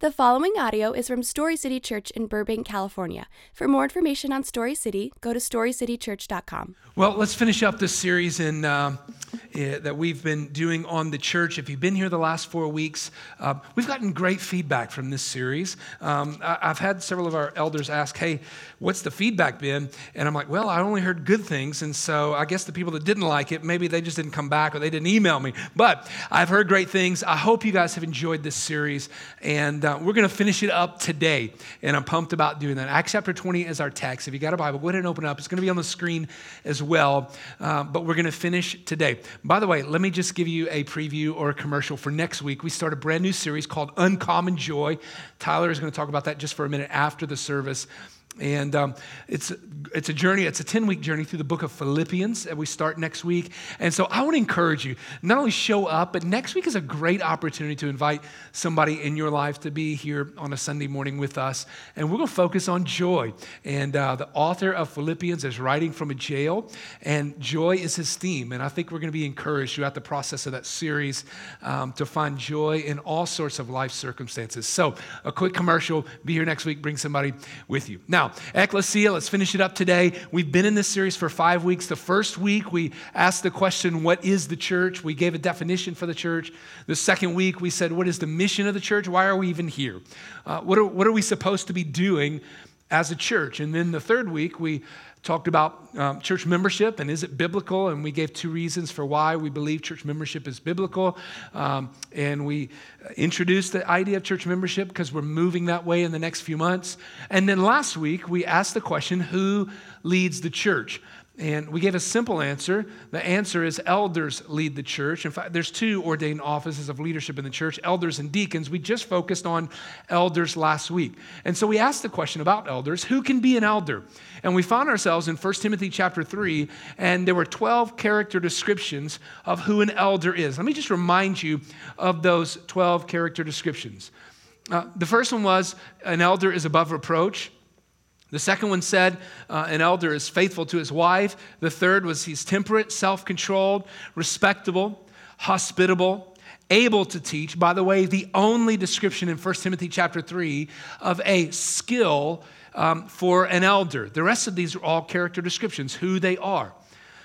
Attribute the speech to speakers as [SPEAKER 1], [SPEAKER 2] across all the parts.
[SPEAKER 1] The following audio is from Story City Church in Burbank, California. For more information on Story City, go to storycitychurch.com.
[SPEAKER 2] Well, let's finish up this series in, uh, that we've been doing on the church. If you've been here the last four weeks, uh, we've gotten great feedback from this series. Um, I, have had several of our elders ask, hey, what's the feedback been? And I'm like, well, I only heard good things. And so I guess the people that didn't like it, maybe they just didn't come back or they didn't email me. But I've heard great things. I hope you guys have enjoyed this series. And uh, we're going to finish it up today. And I'm pumped about doing that. Acts chapter 20 is our text. If you got a Bible, go ahead and open it up. It's going to be on the screen as well, uh, but we're going to finish today. By the way, let me just give you a preview or a commercial for next week. We start a brand new series called Uncommon Joy. Tyler is going to talk about that just for a minute after the service. And um, it's, it's a journey, it's a 10 week journey through the book of Philippians that we start next week. And so I want to encourage you not only show up, but next week is a great opportunity to invite somebody in your life to be here on a Sunday morning with us. And we're going to focus on joy. And uh, the author of Philippians is writing from a jail, and joy is his theme. And I think we're going to be encouraged throughout the process of that series um, to find joy in all sorts of life circumstances. So, a quick commercial be here next week, bring somebody with you. Now, now, Ecclesia, let's finish it up today. We've been in this series for five weeks. The first week, we asked the question, What is the church? We gave a definition for the church. The second week, we said, What is the mission of the church? Why are we even here? Uh, what, are, what are we supposed to be doing as a church? And then the third week, we talked about um, church membership and is it biblical? And we gave two reasons for why we believe church membership is biblical. Um, and we introduced the idea of church membership because we're moving that way in the next few months. And then last week we asked the question who leads the church and we gave a simple answer. The answer is elders lead the church. In fact, there's two ordained offices of leadership in the church elders and deacons. We just focused on elders last week. And so we asked the question about elders who can be an elder? And we found ourselves in 1 Timothy chapter 3, and there were 12 character descriptions of who an elder is. Let me just remind you of those 12 character descriptions. Uh, the first one was an elder is above reproach. The second one said, uh, an elder is faithful to his wife. The third was he's temperate, self controlled, respectable, hospitable, able to teach. By the way, the only description in 1 Timothy chapter 3 of a skill um, for an elder. The rest of these are all character descriptions, who they are.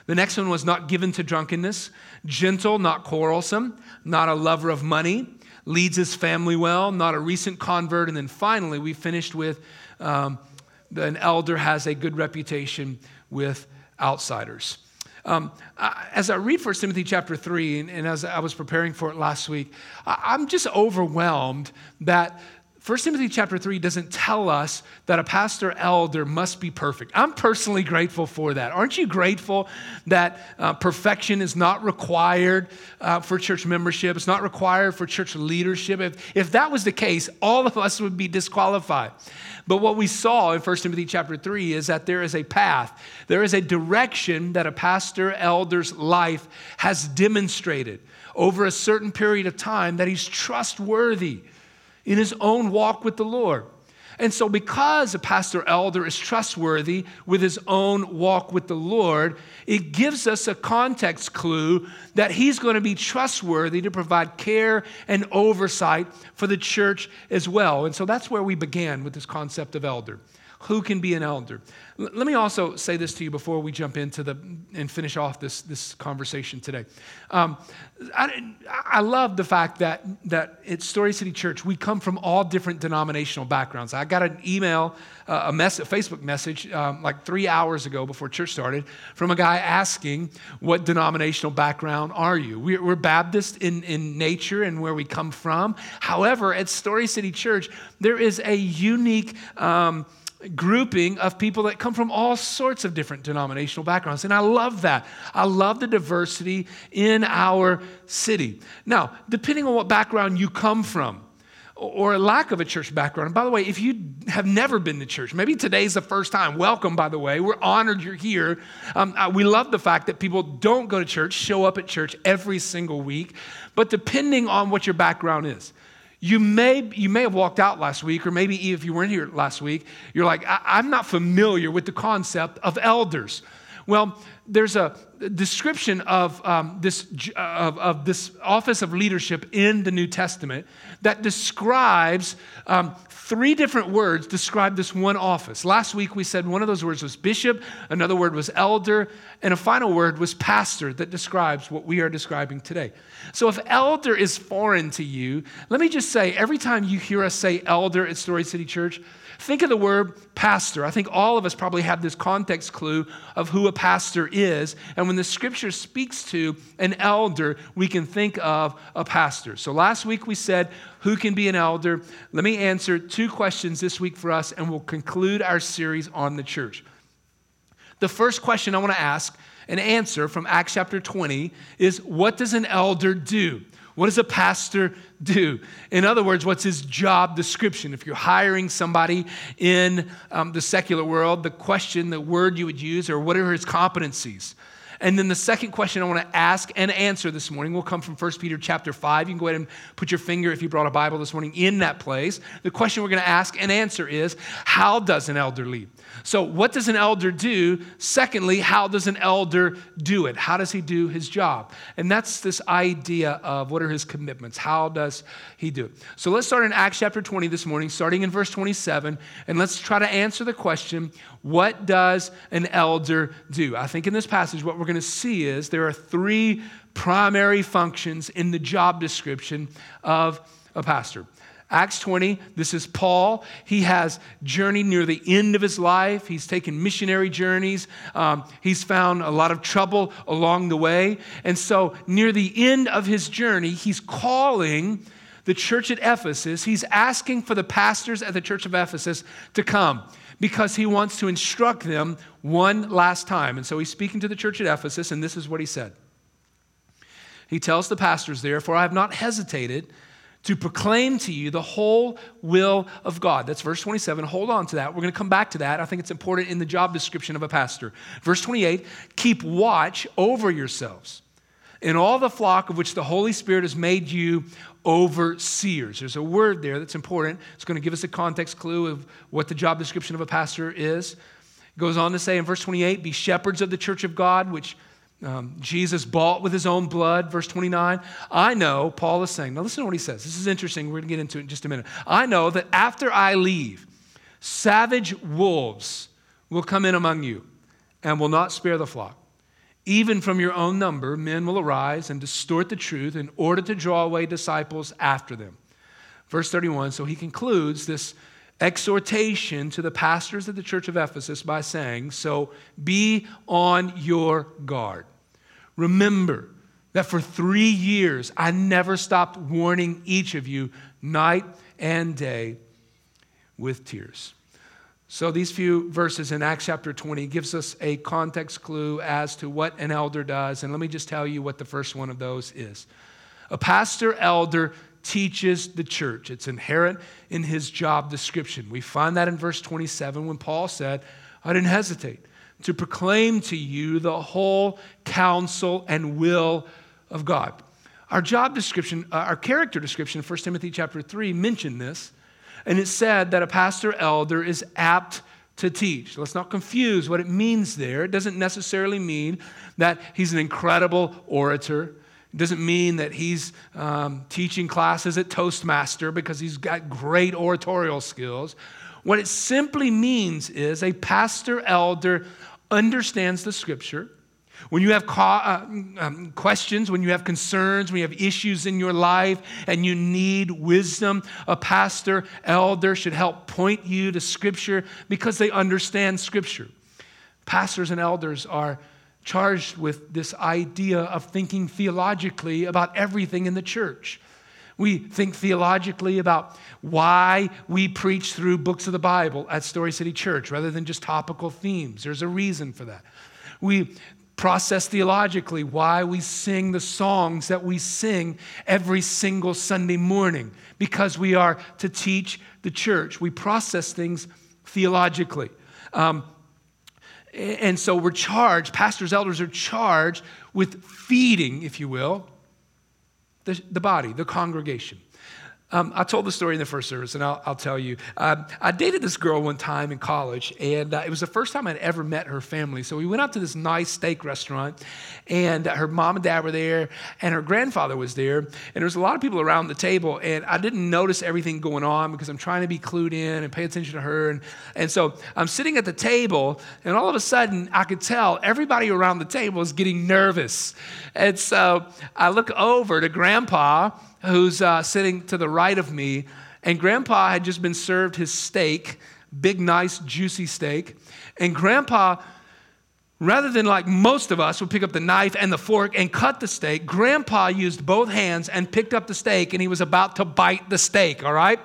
[SPEAKER 2] The next one was not given to drunkenness, gentle, not quarrelsome, not a lover of money, leads his family well, not a recent convert. And then finally, we finished with. Um, an elder has a good reputation with outsiders. Um, as I read 1 Timothy chapter 3, and, and, as I was preparing for it last week, I'm just overwhelmed that 1 Timothy chapter 3 doesn't tell us that a pastor elder must be perfect. I'm personally grateful for that. Aren't you grateful that uh, perfection is not required uh, for church membership? It's not required for church leadership. If, if that was the case, all of us would be disqualified. But what we saw in 1 Timothy chapter 3 is that there is a path, there is a direction that a pastor elder's life has demonstrated over a certain period of time that he's trustworthy in his own walk with the Lord. And so, because a pastor elder is trustworthy with his own walk with the Lord, it gives us a context clue that he's going to be trustworthy to provide care and oversight for the church as well. And so, that's where we began with this concept of elder. Who can be an elder? Let me also say this to you before we jump into the and finish off this, this conversation today. Um, I, I love the fact that, that at Story City Church, we come from all different denominational backgrounds. I got an email, uh, a, mess, a Facebook message um, like three hours ago before church started from a guy asking, What denominational background are you? We're, we're Baptist in, in nature and where we come from. However, at Story City Church, there is a unique. Um, grouping of people that come from all sorts of different denominational backgrounds. And I love that. I love the diversity in our city. Now, depending on what background you come from, or a lack of a church background. By the way, if you have never been to church, maybe today's the first time, welcome, by the way. We're honored you're here. Um, we love the fact that people don't go to church, show up at church every single week. But depending on what your background is, you may, you may have walked out last week, or maybe if you weren't here last week, you're like, I- am not familiar with the concept of elders. Well, there's a description of, um, this, of, of, this office of leadership in the New Testament that describes um, three different words describe this one office. Last week we said one of those words was bishop, another word was elder, and a final word was pastor that describes what we are describing today. So if elder is foreign to you, let me just say every time you hear us say elder at Story City Church, Think of the word pastor. I think all of us probably have this context clue of who a pastor is. And when the scripture speaks to an elder, we can think of a pastor. So last week we said, Who can be an elder? Let me answer two questions this week for us, and we'll conclude our series on the church. The first question I want to ask and answer from Acts chapter 20 is What does an elder do? What does a pastor do? In other words, what's his job description? If you're hiring somebody in um, the secular world, the question, the word you would use, or what are his competencies? And then the second question I want to ask and answer this morning will come from 1 Peter chapter 5. You can go ahead and put your finger, if you brought a Bible this morning, in that place. The question we're going to ask and answer is How does an elder lead? So, what does an elder do? Secondly, how does an elder do it? How does he do his job? And that's this idea of what are his commitments? How does he do it? So, let's start in Acts chapter 20 this morning, starting in verse 27, and let's try to answer the question what does an elder do? I think in this passage, what we're going to see is there are three primary functions in the job description of a pastor. Acts 20, this is Paul. He has journeyed near the end of his life. He's taken missionary journeys. Um, he's found a lot of trouble along the way. And so, near the end of his journey, he's calling the church at Ephesus. He's asking for the pastors at the church of Ephesus to come because he wants to instruct them one last time. And so, he's speaking to the church at Ephesus, and this is what he said. He tells the pastors therefore, I have not hesitated to proclaim to you the whole will of God. That's verse 27. Hold on to that. We're going to come back to that. I think it's important in the job description of a pastor. Verse 28 keep watch over yourselves in all the flock of which the Holy Spirit has made you overseers. There's a word there that's important. It's going to give us a context clue of what the job description of a pastor is. It goes on to say in verse 28 be shepherds of the church of God, which um, Jesus bought with his own blood, verse 29. I know, Paul is saying, now listen to what he says. This is interesting. We're going to get into it in just a minute. I know that after I leave, savage wolves will come in among you and will not spare the flock. Even from your own number, men will arise and distort the truth in order to draw away disciples after them. Verse 31, so he concludes this exhortation to the pastors of the church of Ephesus by saying, So be on your guard. Remember that for three years I never stopped warning each of you night and day with tears. So these few verses in Acts chapter 20 gives us a context clue as to what an elder does and let me just tell you what the first one of those is. A pastor elder teaches the church. It's inherent in his job description. We find that in verse 27 when Paul said, I didn't hesitate to proclaim to you the whole counsel and will of God. Our job description, uh, our character description, 1 Timothy chapter 3 mentioned this, and it said that a pastor elder is apt to teach. Let's not confuse what it means there. It doesn't necessarily mean that he's an incredible orator it doesn't mean that he's um, teaching classes at Toastmaster because he's got great oratorial skills. What it simply means is a pastor elder understands the scripture. When you have co- uh, um, questions, when you have concerns, when you have issues in your life and you need wisdom, a pastor elder should help point you to scripture because they understand scripture. Pastors and elders are charged with this idea of thinking theologically about everything in the church. We think theologically about why we preach through books of the Bible at Story City Church rather than just topical themes. There's a reason for that. We process theologically why we sing the songs that we sing every single Sunday morning because we are to teach the church. We process things theologically. Um, and so we're charged, pastors, elders are charged with feeding, if you will, the, the body, the congregation. Um, I told the story in the first service, and I'll, I'll tell you. Um, I dated this girl one time in college, and uh, it was the first time I'd ever met her family. So we went out to this nice steak restaurant, and uh, her mom and dad were there, and her grandfather was there, and there was a lot of people around the table, and I didn't notice everything going on because I'm trying to be clued in and pay attention to her. And, and so I'm sitting at the table, and all of a sudden, I could tell everybody around the table is getting nervous. And so I look over to Grandpa who's uh, sitting to the right of me, and Grandpa had just been served his steak, big, nice, juicy steak. And Grandpa, rather than like most of us would pick up the knife and the fork and cut the steak, Grandpa used both hands and picked up the steak, and he was about to bite the steak, all right?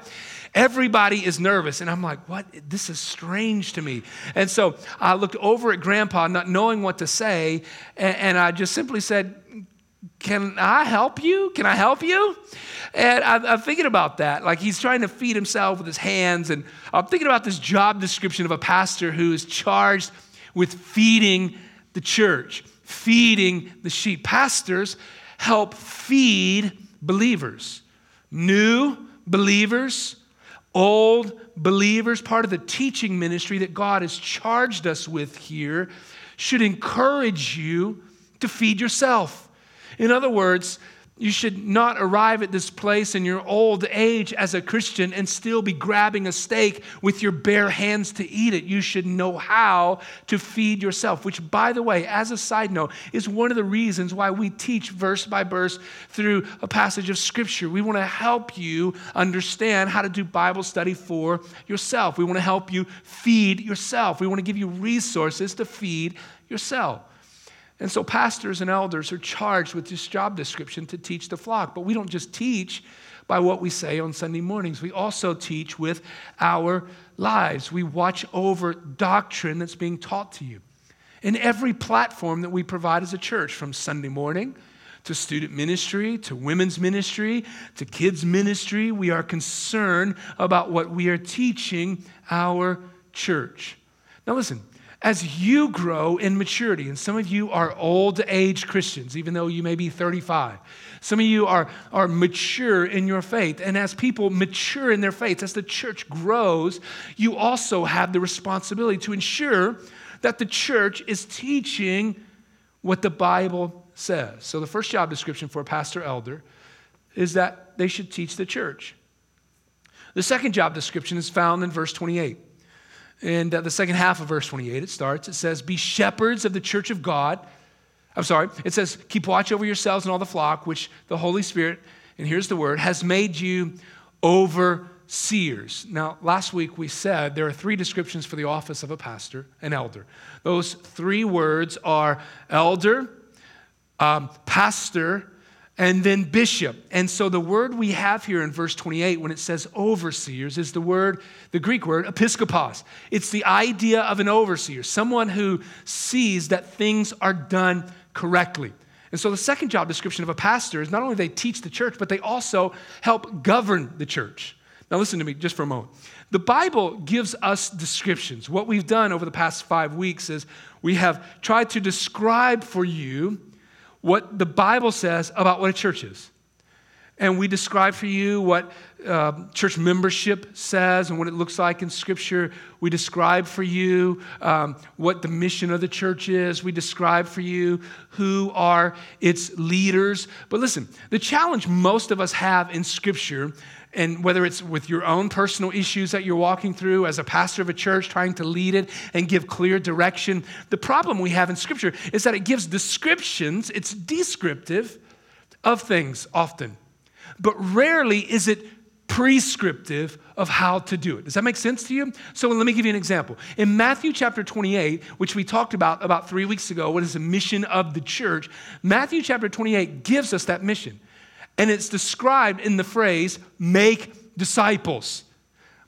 [SPEAKER 2] Everybody is nervous. And I'm like, what? This is strange to me. And so I looked over at Grandpa, not knowing what to say, and, and I just simply said, can I help you? Can I help you? And I'm, I'm, thinking about that. Like he's trying to feed himself with his hands. And I'm thinking about this job description of a pastor who is charged with feeding the church, feeding the sheep. Pastors help feed believers, new believers, old believers. Part of the teaching ministry that God has charged us with here should encourage you to feed yourself in other words, you should not arrive at this place in your old age as a Christian and still be grabbing a steak with your bare hands to eat it. You should know how to feed yourself, which, by the way, as a side note, is one of the reasons why we teach verse by verse through a passage of Scripture. We want to help you understand how to do Bible study for yourself. We want to help you feed yourself. We want to give you resources to feed yourself. And so, pastors and elders are charged with this job description to teach the flock. But we don't just teach by what we say on Sunday mornings, we also teach with our lives. We watch over doctrine that's being taught to you. In every platform that we provide as a church, from Sunday morning to student ministry, to women's ministry, to kids' ministry, we are concerned about what we are teaching our church. Now, listen, as you grow in maturity, and some of you are old age Christians, even though you may be 35. Some of you are, are mature in your faith. And as people mature in their faith, as the church grows, you also have the responsibility to ensure that the church is teaching what the Bible says. So, the first job description for a pastor elder is that they should teach the church. The second job description is found in verse 28. And uh, the second half of verse 28, it starts, it says, Be shepherds of the church of God. I'm sorry, it says, Keep watch over yourselves and all the flock, which the Holy Spirit, and here's the word, has made you overseers. Now, last week we said there are three descriptions for the office of a pastor, an elder. Those three words are elder, um, pastor, and then bishop. And so the word we have here in verse 28 when it says overseers is the word, the Greek word, episkopos. It's the idea of an overseer, someone who sees that things are done correctly. And so the second job description of a pastor is not only they teach the church, but they also help govern the church. Now listen to me just for a moment. The Bible gives us descriptions. What we've done over the past five weeks is we have tried to describe for you what the Bible says about what a church is. And we describe for you what uh, church membership says and what it looks like in Scripture. We describe for you um, what the mission of the church is. We describe for you who are its leaders. But listen, the challenge most of us have in Scripture and whether it's with your own personal issues that you're walking through as a pastor of a church trying to lead it and give clear direction, the problem we have in Scripture is that it gives descriptions, it's descriptive of things often, but rarely is it prescriptive of how to do it. Does that make sense to you? So let me give you an example. In Matthew chapter 28, which we talked about about three weeks ago, what is the mission of the church? Matthew chapter 28 gives us that mission. And it's described in the phrase, make disciples.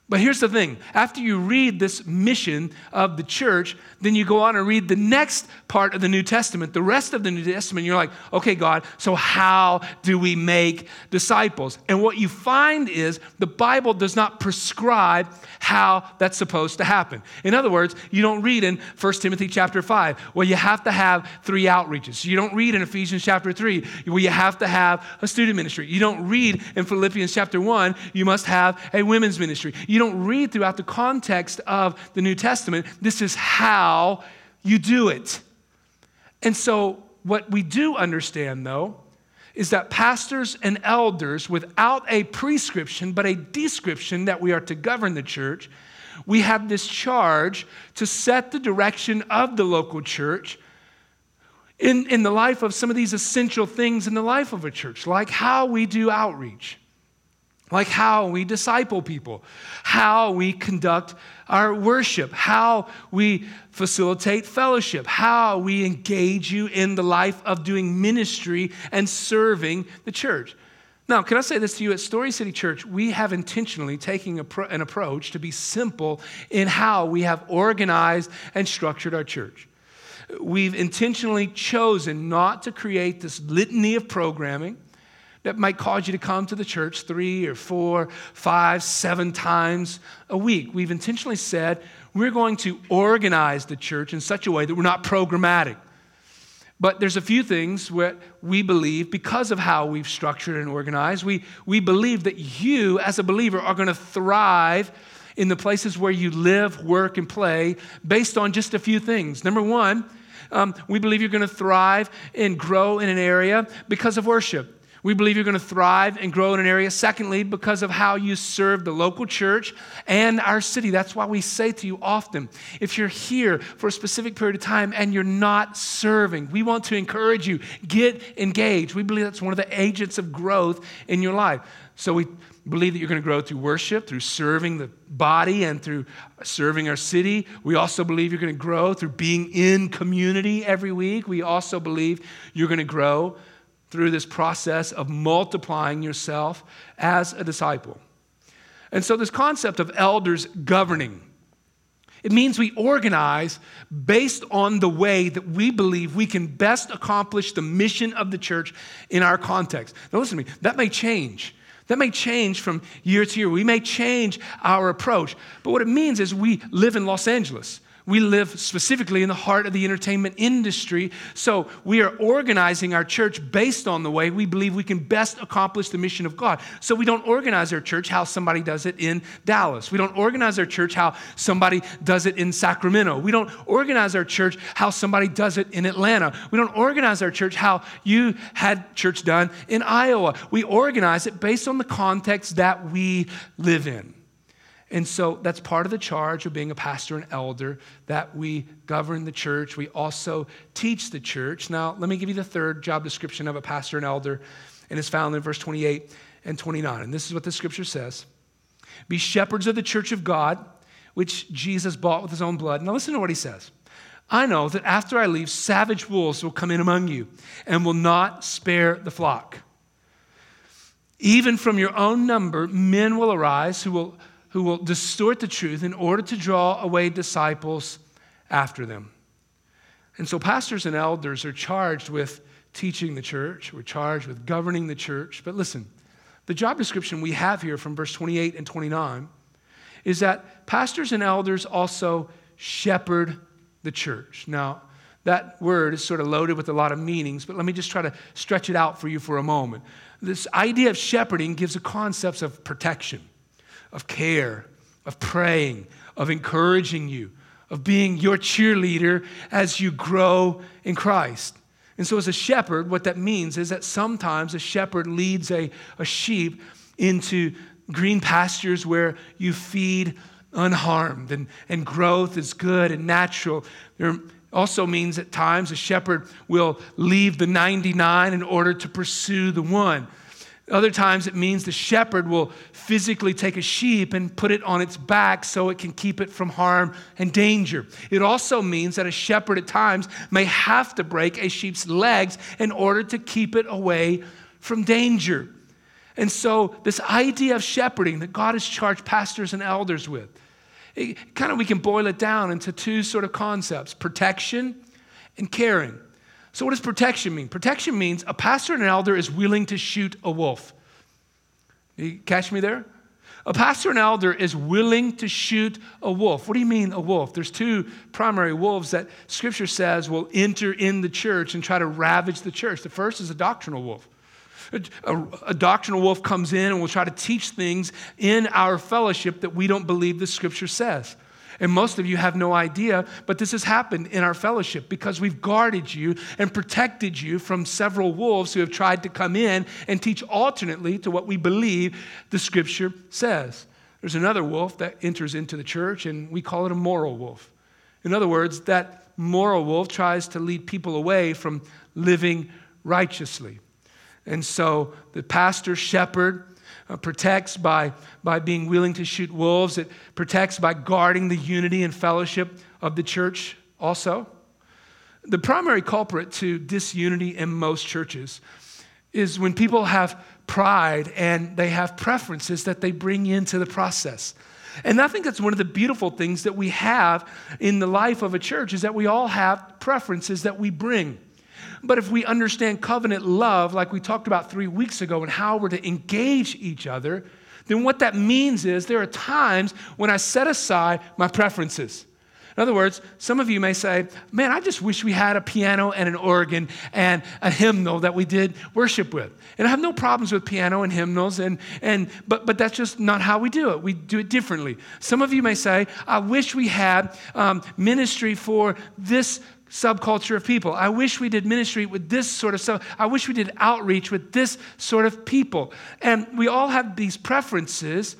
[SPEAKER 2] But here's the thing after you read this mission of the church, then you go on and read the next part of the New Testament, the rest of the New Testament. You're like, okay, God, so how do we make disciples? And what you find is the Bible does not prescribe how that's supposed to happen. In other words, you don't read in 1 Timothy chapter 5, well, you have to have three outreaches. You don't read in Ephesians chapter 3, where you have to have a student ministry. You don't read in Philippians chapter 1, you must have a women's ministry. You don't read throughout the context of the New Testament, this is how you do it. And so, what we do understand, though, is that pastors and elders, without a prescription but a description that we are to govern the church, we have this charge to set the direction of the local church in, in the life of some of these essential things in the life of a church, like how we do outreach, like how we disciple people, how we conduct our worship, how we facilitate fellowship, how we engage you in the life of doing ministry and serving the church. Now, can I say this to you? At Story City Church, we have intentionally taken an approach to be simple in how we have organized and structured our church. We've intentionally chosen not to create this litany of programming that might cause you to come to the church three or four, five, seven times a week. We've intentionally said we're going to organize the church in such a way that we're not programmatic. But there's a few things where we believe, because of how we've structured and organized, we, we believe that you, as a believer, are going to thrive in the places where you live, work, and play based on just a few things. Number one, um, we believe you're going to thrive and grow in an area because of worship. We believe you're going to thrive and grow in an area. Secondly, because of how you serve the local church and our city. That's why we say to you often if you're here for a specific period of time and you're not serving, we want to encourage you get engaged. We believe that's one of the agents of growth in your life. So we believe that you're going to grow through worship, through serving the body, and through serving our city. We also believe you're going to grow through being in community every week. We also believe you're going to grow through this process of multiplying yourself as a disciple. And so, this concept of elders governing, it means we organize based on the way that we believe we can best accomplish the mission of the church in our context. Now, listen to me, that may change. That may change from year to year. We may change our approach. But what it means is we live in Los Angeles. We live specifically in the heart of the entertainment industry. So we are organizing our church based on the way we believe we can best accomplish the mission of God. So we don't organize our church how somebody does it in Dallas. We don't organize our church how somebody does it in Sacramento. We don't organize our church how somebody does it in Atlanta. We don't organize our church how you had church done in Iowa. We organize it based on the context that we live in. And so that's part of the charge of being a pastor and elder that we govern the church. We also teach the church. Now, let me give you the third job description of a pastor and elder, and it's found in verse 28 and 29. And this is what the scripture says Be shepherds of the church of God, which Jesus bought with his own blood. Now, listen to what he says. I know that after I leave, savage wolves will come in among you and will not spare the flock. Even from your own number, men will arise who will who will distort the truth in order to draw away disciples after them. And so, pastors and elders are charged with teaching the church, we're charged with governing the church. But listen, the job description we have here from verse 28 and 29 is that pastors and elders also shepherd the church. Now, that word is sort of loaded with a lot of meanings, but let me just try to stretch it out for you for a moment. This idea of shepherding gives a concept of protection of care, of praying, of encouraging you, of being your cheerleader as you grow in Christ. And so, as a shepherd, what that means is that sometimes a shepherd leads a, a sheep into green pastures where you feed unharmed and, and growth is good and natural. There also means at times a shepherd will leave the 99 in order to pursue the one. Other times it means the shepherd will physically take a sheep and put it on its back so it can keep it from harm and danger. It also means that a shepherd at times may have to break a sheep's legs in order to keep it away from danger. And so, this idea of shepherding that God has charged pastors and elders with, it, kind of we can boil it down into two sort of concepts protection and caring. So, what does protection mean? Protection means a pastor and an elder is willing to shoot a wolf. You catch me there? A pastor and elder is willing to shoot a wolf. What do you mean, a wolf? There's two primary wolves that scripture says will enter in the church and try to ravage the church. The first is a doctrinal wolf. A, a, doctrinal wolf comes in and will try to teach things in our fellowship that we don't believe the scripture says. And most of you have no idea, but this has happened in our fellowship because we've guarded you and protected you from several wolves who have tried to come in and teach alternately to what we believe the scripture says. There's another wolf that enters into the church, and we call it a moral wolf. In other words, that moral wolf tries to lead people away from living righteously. And so the pastor, shepherd, uh, protects by, by being willing to shoot wolves. It protects by guarding the unity and fellowship of the church also. The primary culprit to disunity in most churches is when people have pride and they have preferences that they bring into the process. And I think that's one of the beautiful things that we have in the life of a church is that we all have preferences that we bring. But if we understand covenant love, like we talked about three weeks ago, and how we're to engage each other, then what that means is there are times when I set aside my preferences. In other words, some of you may say, Man, I just wish we had a piano and an organ and a hymnal that we did worship with. And I have no problems with piano and hymnals, and, and, but, but that's just not how we do it. We do it differently. Some of you may say, I wish we had um, ministry for this subculture of people. I wish we did ministry with this sort of stuff. I wish we did outreach with this sort of people. And we all have these preferences.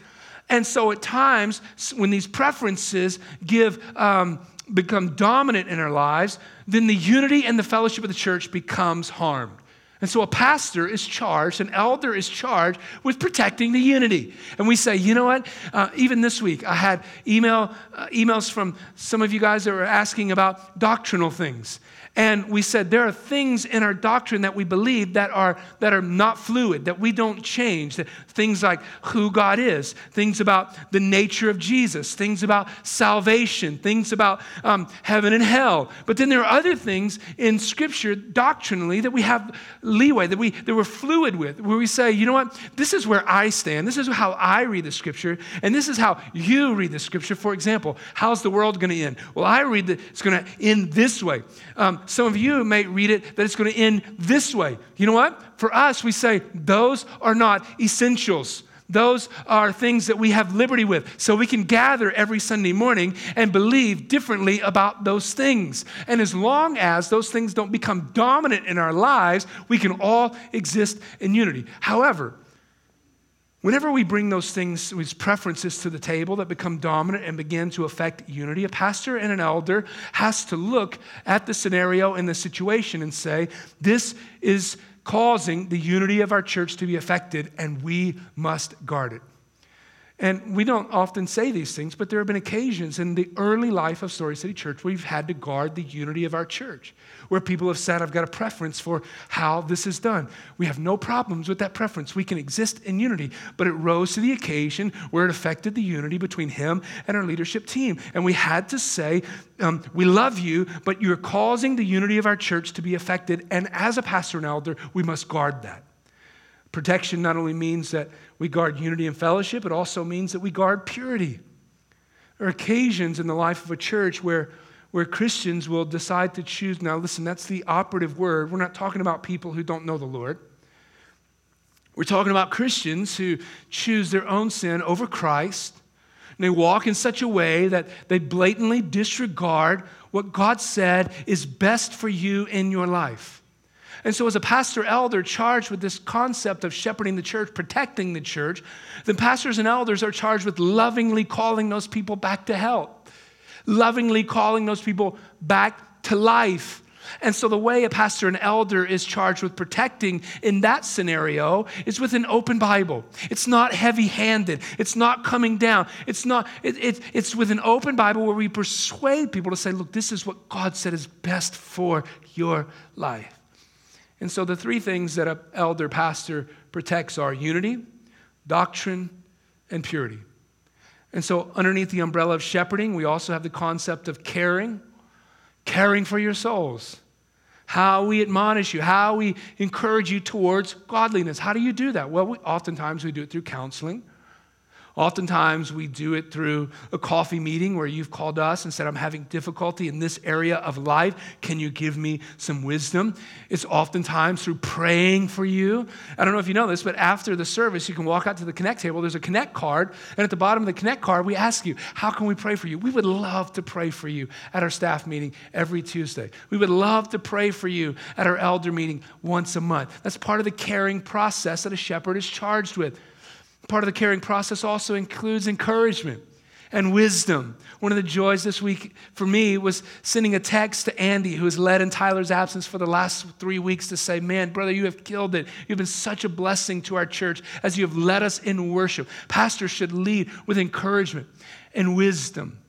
[SPEAKER 2] And so at times, when these preferences give, um, become dominant in our lives, then the unity and the fellowship of the church becomes harmed. And so a pastor is charged, an elder is charged with protecting the unity. And we say, you know what? Uh, even this week, I had email, uh, emails from some of you guys that were asking about doctrinal things. And we said there are things in our doctrine that we believe that are, that are not fluid, that we don't change. That things like who God is, things about the nature of Jesus, things about salvation, things about um, heaven and hell. But then there are other things in Scripture doctrinally that we have leeway, that, we, that we're fluid with, where we say, you know what, this is where I stand, this is how I read the Scripture, and this is how you read the Scripture. For example, how's the world going to end? Well, I read that it's going to end this way. Um, some of you may read it that it's going to end this way. You know what? For us, we say those are not essentials. Those are things that we have liberty with. So we can gather every Sunday morning and believe differently about those things. And as long as those things don't become dominant in our lives, we can all exist in unity. However, Whenever we bring those things, these preferences to the table that become dominant and begin to affect unity, a pastor and an elder has to look at the scenario and the situation and say, this is causing the unity of our church to be affected, and we must guard it. And we don't often say these things, but there have been occasions in the early life of Story City Church where we've had to guard the unity of our church, where people have said, I've got a preference for how this is done. We have no problems with that preference. We can exist in unity, but it rose to the occasion where it affected the unity between him and our leadership team. And we had to say, um, We love you, but you're causing the unity of our church to be affected. And as a pastor and elder, we must guard that. Protection not only means that we guard unity and fellowship, it also means that we guard purity. There are occasions in the life of a church where, where Christians will decide to choose. Now, listen, that's the operative word. We're not talking about people who don't know the Lord. We're talking about Christians who choose their own sin over Christ. And they walk in such a way that they blatantly disregard what God said is best for you in your life. And so, as a pastor elder charged with this concept of shepherding the church, protecting the church, then pastors and elders are charged with lovingly calling those people back to health, lovingly calling those people back to life. And so, the way a pastor and elder is charged with protecting in that scenario is with an open Bible. It's not heavy handed, it's not coming down. It's, not, it, it, it's with an open Bible where we persuade people to say, look, this is what God said is best for your life. And so the three things that an elder pastor protects are unity, doctrine, and purity. And so, underneath the umbrella of shepherding, we also have the concept of caring, caring for your souls. How we admonish you, how we encourage you towards godliness. How do you do that? Well, we, oftentimes we do it through counseling. Oftentimes, we do it through a coffee meeting where you've called us and said, I'm having difficulty in this area of life. Can you give me some wisdom? It's oftentimes through praying for you. I don't know if you know this, but after the service, you can walk out to the Connect table. There's a Connect card. And at the bottom of the Connect card, we ask you, How can we pray for you? We would love to pray for you at our staff meeting every Tuesday. We would love to pray for you at our elder meeting once a month. That's part of the caring process that a shepherd is charged with. Part of the caring process also includes encouragement and wisdom. One of the joys this week for me was sending a text to Andy, who has led in Tyler's absence for the last three weeks, to say, Man, brother, you have killed it. You've been such a blessing to our church as you have led us in worship. Pastors should lead with encouragement and wisdom.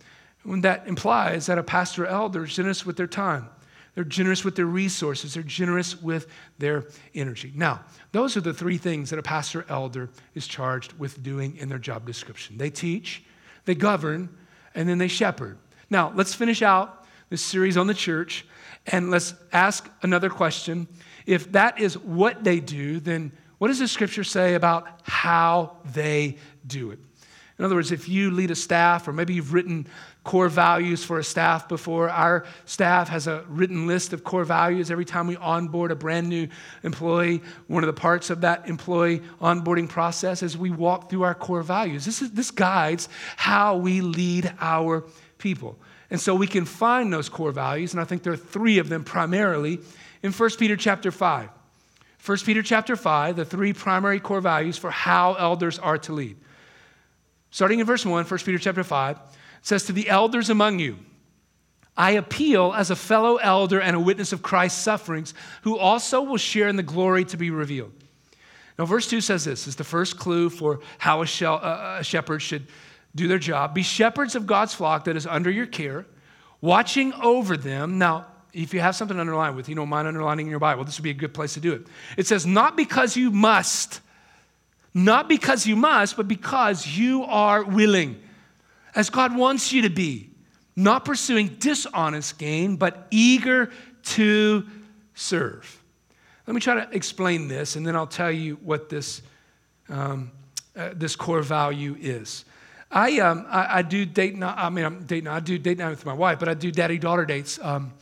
[SPEAKER 2] And that implies that a pastor elder is generous with their time. They're generous with their resources. They're generous with their energy. Now, those are the three things that a pastor elder is charged with doing in their job description they teach, they govern, and then they shepherd. Now, let's finish out this series on the church and let's ask another question. If that is what they do, then what does the scripture say about how they do it? In other words, if you lead a staff, or maybe you've written core values for a staff before. Our staff has a written list of core values every time we onboard a brand new employee. One of the parts of that employee onboarding process is we walk through our core values. This, is, this guides how we lead our people. And so we can find those core values, and I think there are three of them primarily in 1 Peter chapter 5. 1 Peter chapter 5, the three primary core values for how elders are to lead. Starting in verse 1, 1 Peter chapter 5, says, To the elders among you, I appeal as a fellow elder and a witness of Christ's sufferings, who also will share in the glory to be revealed. Now, verse 2 says this is the first clue for how a, uh, uh, a shepherd should do their job. Be shepherds of God's flock that is under your care, watching over them. Now, if you have something underlined with, you don't mind underlining in your Bible, this would be a good place to do it. It says, not because you must, not because you must, but because you are willing as God wants you to be, not pursuing dishonest gain, but eager to serve. Let me try to explain this, and then I'll tell you what this, um, uh, this core value is. I, um, I, I, do date night, I mean, I'm dating, I do date night with my wife, but I do daddy daughter dates um,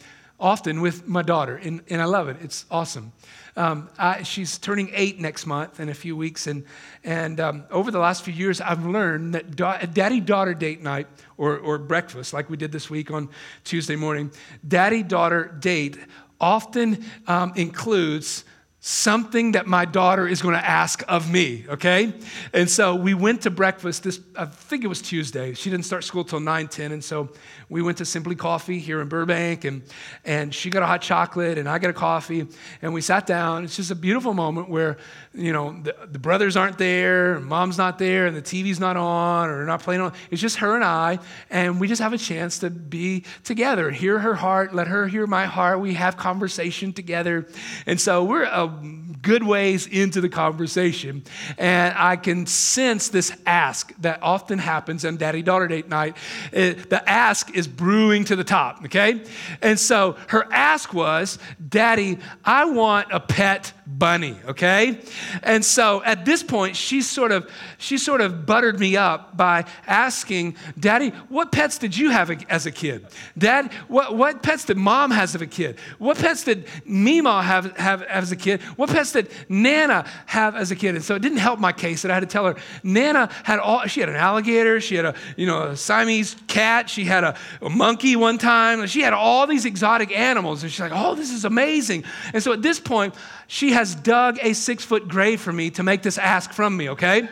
[SPEAKER 2] often with my daughter, and, and I love it. It's awesome. Um, I, she's turning eight next month in a few weeks. And, and um, over the last few years, I've learned that da- daddy daughter date night or, or breakfast, like we did this week on Tuesday morning, daddy daughter date often um, includes something that my daughter is going to ask of me, okay? And so we went to breakfast this, I think it was Tuesday. She didn't start school till 9, 10. And so we went to Simply Coffee here in Burbank, and, and she got a hot chocolate, and I got a coffee, and we sat down. It's just a beautiful moment where, you know, the, the brothers aren't there, mom's not there, and the TV's not on, or not playing on. It's just her and I, and we just have a chance to be together, hear her heart, let her hear my heart. We have conversation together. And so we're a good ways into the conversation, and I can sense this ask that often happens on daddy daughter date night. It, the ask is brewing to the top, okay? And so her ask was, Daddy, I want a pet bunny, okay? And so at this point, she sort of she sort of buttered me up by asking, Daddy, what pets did you have as a kid? Dad, what, what pets did mom have as a kid? What pets did Mima have, have as a kid? What pets did Nana have as a kid? And so it didn't help my case that I had to tell her, Nana had all, she had an alligator, she had a, you know, a Siamese cat, she had a, a monkey one time, she had all these exotic animals. And she's like, oh, this is amazing. And so at this point, she has dug a six foot grave for me to make this ask from me, okay?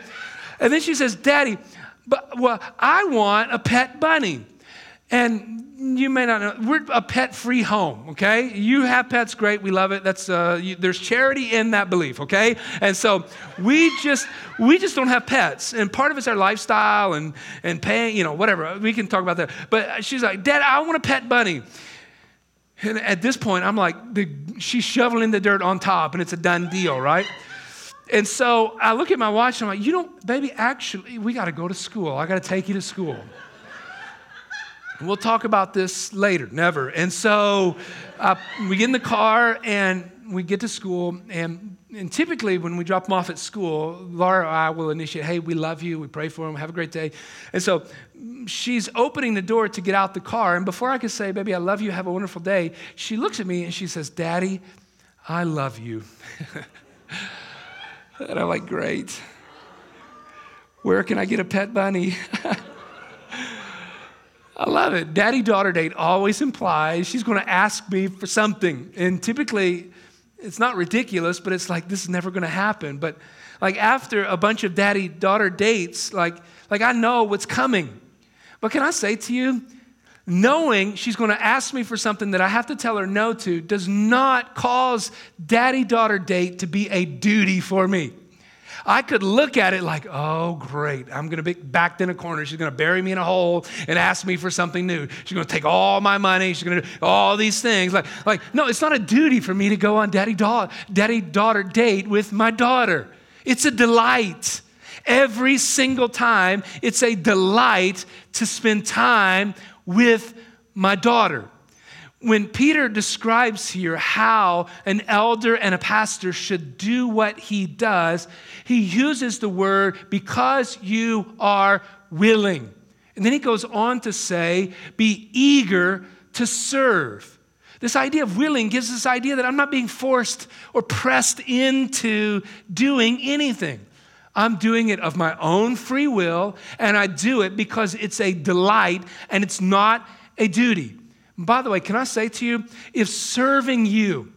[SPEAKER 2] And then she says, Daddy, but well, I want a pet bunny. And you may not know, we're a pet free home, okay? You have pets, great, we love it. That's, uh, you, there's charity in that belief, okay? And so we just, we just don't have pets. And part of it's our lifestyle and, and paying, you know, whatever. We can talk about that. But she's like, Dad, I want a pet bunny. And at this point, I'm like, the, she's shoveling the dirt on top, and it's a done deal, right? And so I look at my watch and I'm like, you know, baby, actually, we got to go to school. I got to take you to school. We'll talk about this later, never. And so uh, we get in the car and we get to school. And, and typically, when we drop them off at school, Laura or I will initiate, hey, we love you. We pray for them. Have a great day. And so she's opening the door to get out the car. And before I could say, baby, I love you. Have a wonderful day, she looks at me and she says, Daddy, I love you. And I'm like, great. Where can I get a pet bunny? I love it. Daddy daughter date always implies she's going to ask me for something. And typically, it's not ridiculous, but it's like, this is never going to happen. But like after a bunch of daddy daughter dates, like, like I know what's coming. But can I say to you, knowing she's going to ask me for something that I have to tell her no to does not cause daddy daughter date to be a duty for me. I could look at it like, oh, great. I'm going to be backed in a corner. She's going to bury me in a hole and ask me for something new. She's going to take all my money. She's going to do all these things. Like, like no, it's not a duty for me to go on daddy, da- daddy daughter date with my daughter. It's a delight. Every single time, it's a delight to spend time with my daughter. When Peter describes here how an elder and a pastor should do what he does, he uses the word because you are willing. And then he goes on to say, be eager to serve. This idea of willing gives this idea that I'm not being forced or pressed into doing anything. I'm doing it of my own free will, and I do it because it's a delight and it's not a duty. By the way, can I say to you, if serving you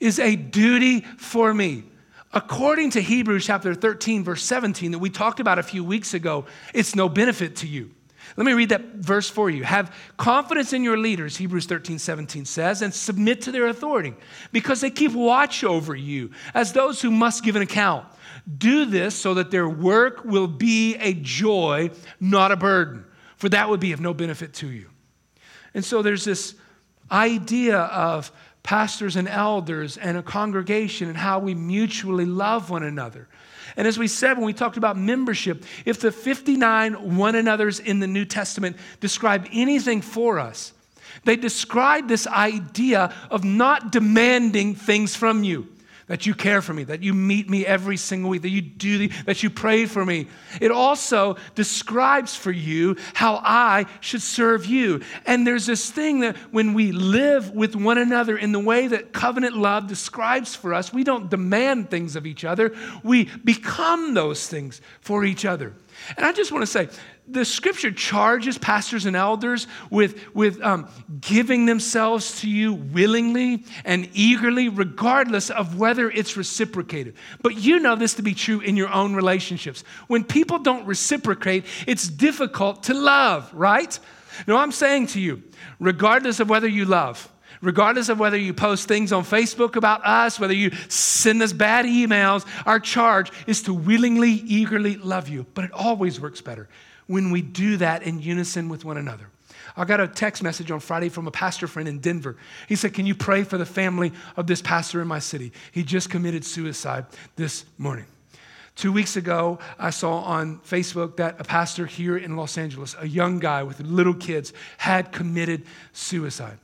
[SPEAKER 2] is a duty for me, according to Hebrews chapter 13, verse 17, that we talked about a few weeks ago, it's no benefit to you. Let me read that verse for you. Have confidence in your leaders, Hebrews 13, 17 says, and submit to their authority because they keep watch over you as those who must give an account. Do this so that their work will be a joy, not a burden, for that would be of no benefit to you. And so there's this idea of pastors and elders and a congregation and how we mutually love one another. And as we said when we talked about membership, if the 59 one another's in the New Testament describe anything for us, they describe this idea of not demanding things from you that you care for me, that you meet me every single week, that you do the, that you pray for me. It also describes for you how I should serve you. And there's this thing that when we live with one another in the way that covenant love describes for us, we don't demand things of each other, we become those things for each other. And I just want to say, the scripture charges pastors and elders with, with um, giving themselves to you willingly and eagerly, regardless of whether it's reciprocated. But you know this to be true in your own relationships. When people don't reciprocate, it's difficult to love, right? No, I'm saying to you, regardless of whether you love, regardless of whether you post things on Facebook about us, whether you send us bad emails, our charge is to willingly, eagerly love you. But it always works better when we do that in unison with one another. I got a text message on Friday from a pastor friend in Denver. He said, Can you pray for the family of this pastor in my city? He just committed suicide this morning. Two weeks ago, I saw on Facebook that a pastor here in Los Angeles, a young guy with little kids, had committed suicide.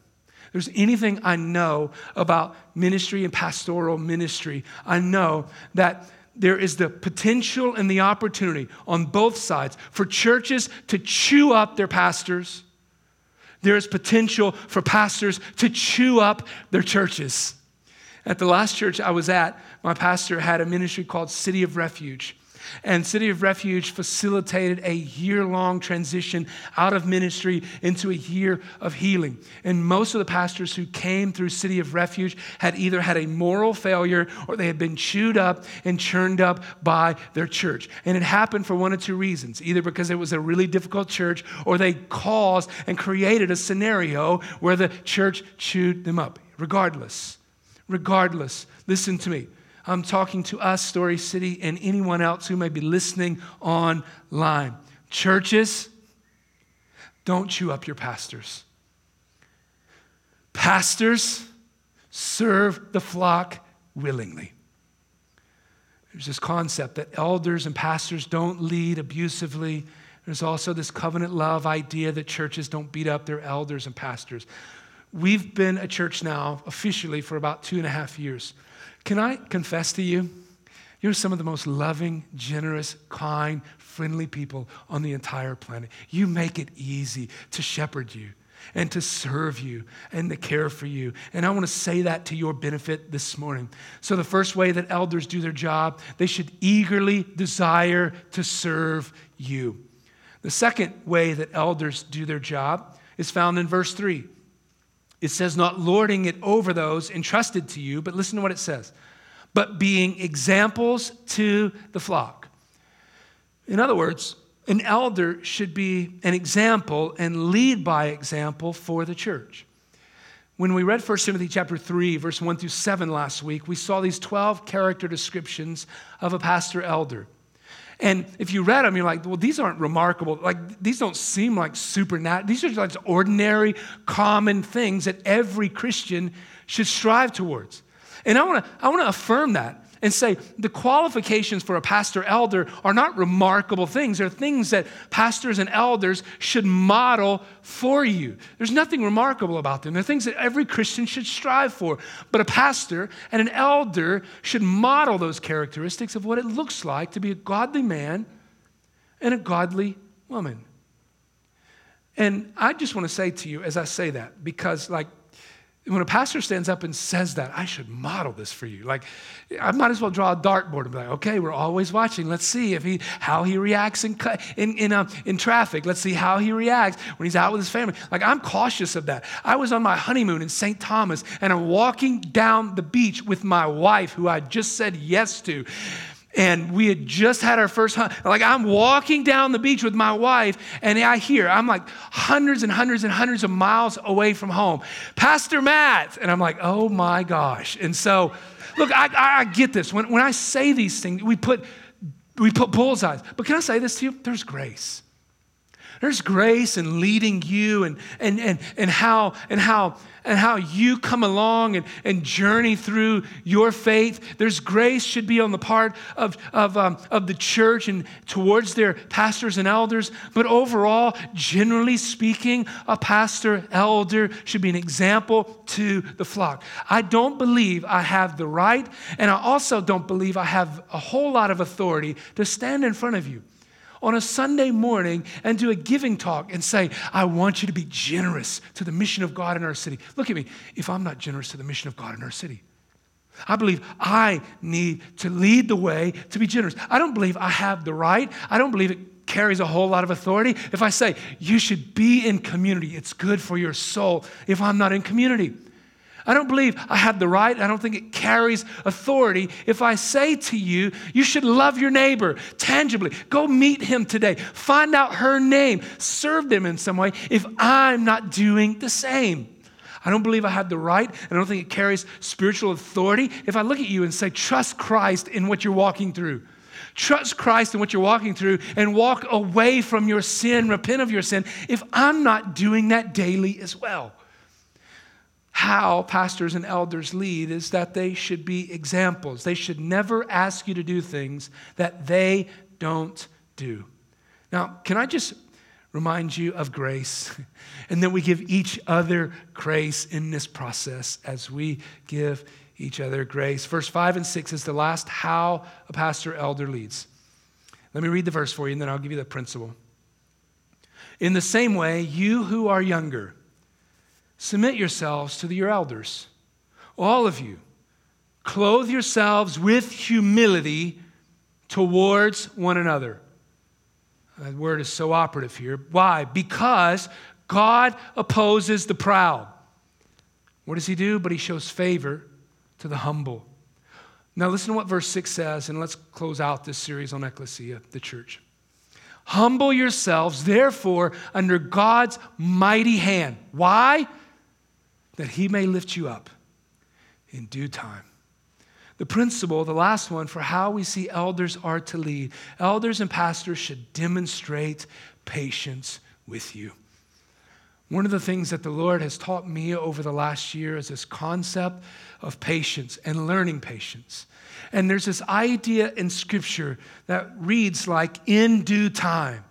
[SPEAKER 2] There's anything I know about ministry and pastoral ministry, I know that there is the potential and the opportunity on both sides for churches to chew up their pastors. There is potential for pastors to chew up their churches. At the last church I was at, my pastor had a ministry called City of Refuge. And City of Refuge facilitated a year long transition out of ministry into a year of healing. And most of the pastors who came through City of Refuge had either had a moral failure or they had been chewed up and churned up by their church. And it happened for one of two reasons either because it was a really difficult church or they caused and created a scenario where the church chewed them up. Regardless, regardless, listen to me. I'm talking to us, Story City, and anyone else who may be listening online. Churches, don't chew up your pastors. Pastors, serve the flock willingly. There's this concept that elders and pastors don't lead abusively. There's also this covenant love idea that churches don't beat up their elders and pastors. We've been a church now officially for about two and a half years. Can I confess to you? You're some of the most loving, generous, kind, friendly people on the entire planet. You make it easy to shepherd you and to serve you and to care for you. And I want to say that to your benefit this morning. So, the first way that elders do their job, they should eagerly desire to serve you. The second way that elders do their job is found in verse 3. It says, Not lording it over those entrusted to you, but listen to what it says, but being examples to the flock. In other words, an elder should be an example and lead by example for the church. When we read 1 Timothy chapter 3, verse 1 through 7 last week, we saw these 12 character descriptions of a pastor elder. And if you read them, you're like, well, these aren't remarkable. Like, these don't seem like supernatural. These are like ordinary, common things that every Christian should strive towards. And I want to I want to affirm that and say the qualifications for a pastor elder are not remarkable things. They're things that pastors and elders should model for you. There's nothing remarkable about them. They're things that every Christian should strive for. But a pastor and an elder should model those characteristics of what it looks like to be a godly man and a godly woman. And I just want to say to you as I say that, because, like, when a pastor stands up and says that, I should model this for you. Like, I might as well draw a dartboard and be like, okay, we're always watching. Let's see if he how he reacts in in in, um, in traffic. Let's see how he reacts when he's out with his family. Like, I'm cautious of that. I was on my honeymoon in St. Thomas, and I'm walking down the beach with my wife, who I just said yes to and we had just had our first hunt. Like I'm walking down the beach with my wife, and I hear I'm like hundreds and hundreds and hundreds of miles away from home, Pastor Matt, and I'm like, oh my gosh. And so, look, I, I get this. When, when I say these things, we put we put bullseyes. But can I say this to you? There's grace. There's grace in leading you and, and, and, and, how, and, how, and how you come along and, and journey through your faith. There's grace should be on the part of, of, um, of the church and towards their pastors and elders. But overall, generally speaking, a pastor, elder should be an example to the flock. I don't believe I have the right, and I also don't believe I have a whole lot of authority to stand in front of you on a Sunday morning and do a giving talk and say, I want you to be generous to the mission of God in our city. Look at me. If I'm not generous to the mission of God in our city, I believe I need to lead the way to be generous. I don't believe I have the right. I don't believe it carries a whole lot of authority. If I say, you should be in community, it's good for your soul, if I'm not in community. I don't believe I have the right. I don't think it carries authority if I say to you, you should love your neighbor tangibly. Go meet him today. Find out her name. Serve them in some way if I'm not doing the same. I don't believe I have the right. and I don't think it carries spiritual authority if I look at you and say, trust Christ in what you're walking through. Trust Christ in what you're walking through and walk away from your sin, repent of your sin, if I'm not doing that daily as well how pastors and elders lead is that they should be examples. They should never ask you to do things that they don't do. Now, can I just remind you of grace? And then we give each other grace in this process as we give each other grace. Verse 5 and 6 is the last how a pastor elder leads. Let me read the verse for you and then I'll give you the principle. In the same way, you who are younger, Submit yourselves to your elders. All of you, clothe yourselves with humility towards one another. That word is so operative here. Why? Because God opposes the proud. What does he do? But he shows favor to the humble. Now, listen to what verse 6 says, and let's close out this series on Ecclesia, the church. Humble yourselves, therefore, under God's mighty hand. Why? That he may lift you up in due time. The principle, the last one, for how we see elders are to lead. Elders and pastors should demonstrate patience with you. One of the things that the Lord has taught me over the last year is this concept of patience and learning patience. And there's this idea in Scripture that reads like, in due time.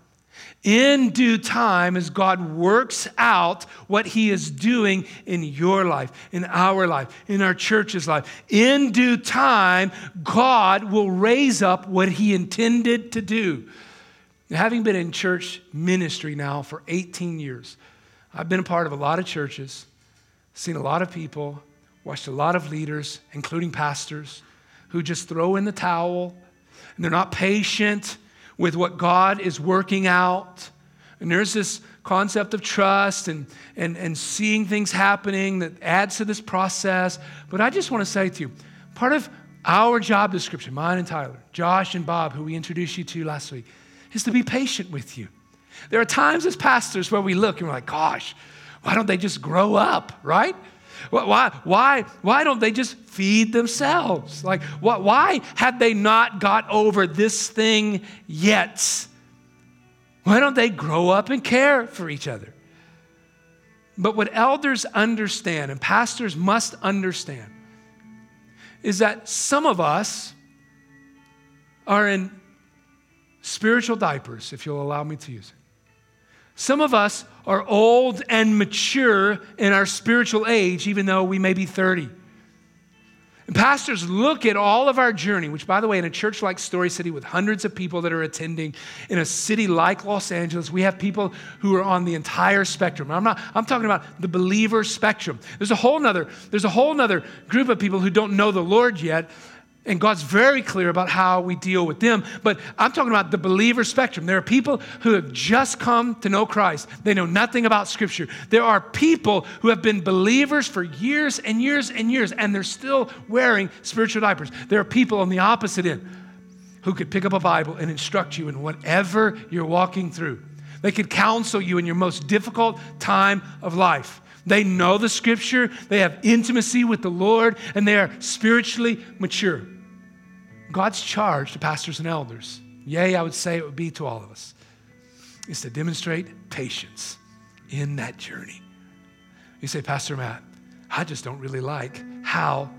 [SPEAKER 2] In due time, as God works out what He is doing in your life, in our life, in our church's life, in due time, God will raise up what He intended to do. Having been in church ministry now for 18 years, I've been a part of a lot of churches, seen a lot of people, watched a lot of leaders, including pastors, who just throw in the towel and they're not patient with what God is working out. And there's this concept of trust and, and, and seeing things happening that adds to this process. But I just want to say to you, part of our job description, mine and Tyler, Josh and Bob, who we introduced you to last week, is to be patient with you. There are times as pastors where we look and we're like, gosh, why don't they just grow up, right? Why, why, why don't they just feed themselves? Like, why, why have they not got over this thing yet? Why don't they grow up and care for each other? But what elders understand and pastors must understand is that some of us are in spiritual diapers, if you'll allow me to use it. Some of us are old and mature in our spiritual age, even though we may be 30. And pastors look at all of our journey, which, by the way, in a church like Story City with hundreds of people that are attending, in a city like Los Angeles, we have people who are on the entire spectrum. I'm not, I'm talking about the believer spectrum. There's a whole nother, there's a whole nother group of people who don't know the Lord yet, and God's very clear about how we deal with them. But I'm talking about the believer spectrum. There are people who have just come to know Christ, they know nothing about Scripture. There are people who have been believers for years and years and years, and they're still wearing spiritual diapers. There are people on the opposite end who could pick up a Bible and instruct you in whatever you're walking through. They could counsel you in your most difficult time of life. They know the scripture, they have intimacy with the Lord, and they are spiritually mature. God's charge to pastors and elders, yea, I would say it would be to all of us, is to demonstrate patience in that journey. You say, Pastor Matt, I just don't really like how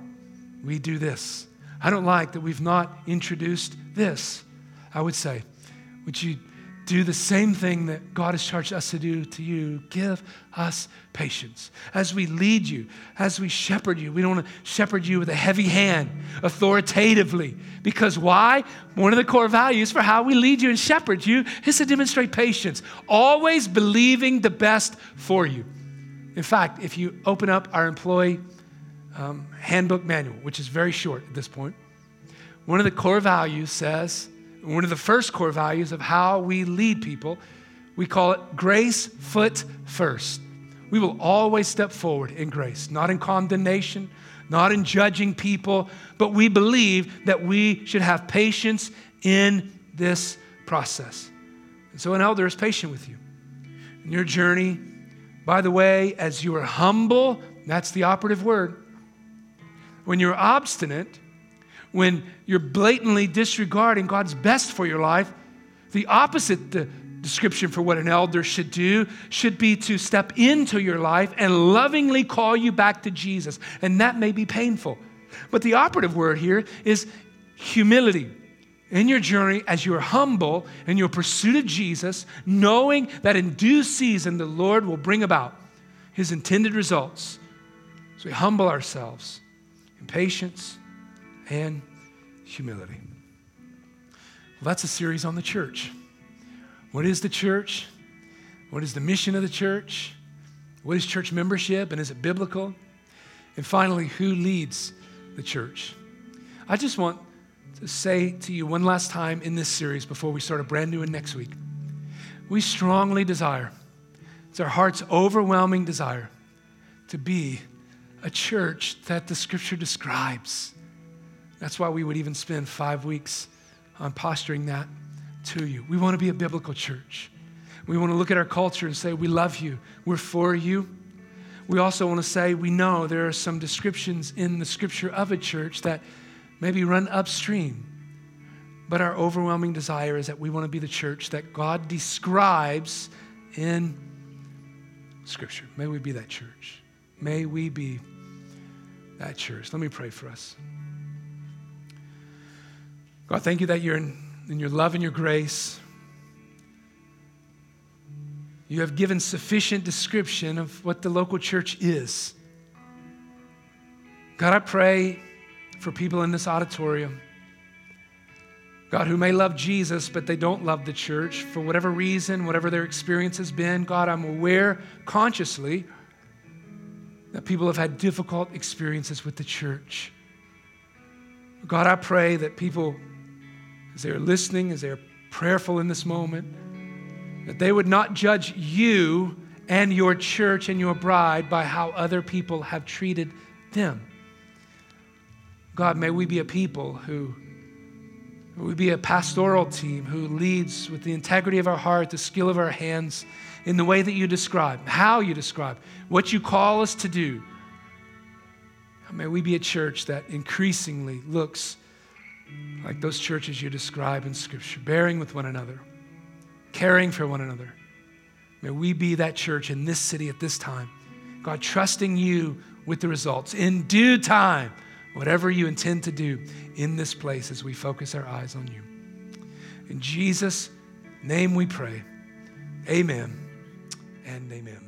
[SPEAKER 2] we do this. I don't like that we've not introduced this. I would say, would you do the same thing that God has charged us to do to you. Give us patience. As we lead you, as we shepherd you, we don't want to shepherd you with a heavy hand, authoritatively. Because why? One of the core values for how we lead you and shepherd you is to demonstrate patience, always believing the best for you. In fact, if you open up our employee um, handbook manual, which is very short at this point, one of the core values says, one of the first core values of how we lead people, we call it grace foot first. We will always step forward in grace, not in condemnation, not in judging people, but we believe that we should have patience in this process. And so an elder is patient with you in your journey. By the way, as you are humble, that's the operative word. When you're obstinate, when you're blatantly disregarding God's best for your life, the opposite the description for what an elder should do should be to step into your life and lovingly call you back to Jesus. And that may be painful. But the operative word here is humility. In your journey, as you're humble in your pursuit of Jesus, knowing that in due season the Lord will bring about his intended results. So we humble ourselves in patience and humility. Well, that's a series on the church. What is the church? What is the mission of the church? What is church membership and is it biblical? And finally, who leads the church? I just want to say to you one last time in this series before we start a brand new one next week. We strongly desire, it's our heart's overwhelming desire to be a church that the scripture describes that's why we would even spend five weeks on posturing that to you. We want to be a biblical church. We want to look at our culture and say, We love you, we're for you. We also want to say, We know there are some descriptions in the scripture of a church that maybe run upstream. But our overwhelming desire is that we want to be the church that God describes in Scripture. May we be that church. May we be that church. Let me pray for us. God, thank you that you're in, in your love and your grace. You have given sufficient description of what the local church is. God, I pray for people in this auditorium. God, who may love Jesus, but they don't love the church for whatever reason, whatever their experience has been. God, I'm aware consciously that people have had difficult experiences with the church. God, I pray that people, as they're listening, as they're prayerful in this moment, that they would not judge you and your church and your bride by how other people have treated them. God, may we be a people who, we be a pastoral team who leads with the integrity of our heart, the skill of our hands, in the way that you describe, how you describe, what you call us to do. May we be a church that increasingly looks like those churches you describe in Scripture, bearing with one another, caring for one another. May we be that church in this city at this time. God, trusting you with the results. In due time, whatever you intend to do in this place as we focus our eyes on you. In Jesus' name we pray. Amen and amen.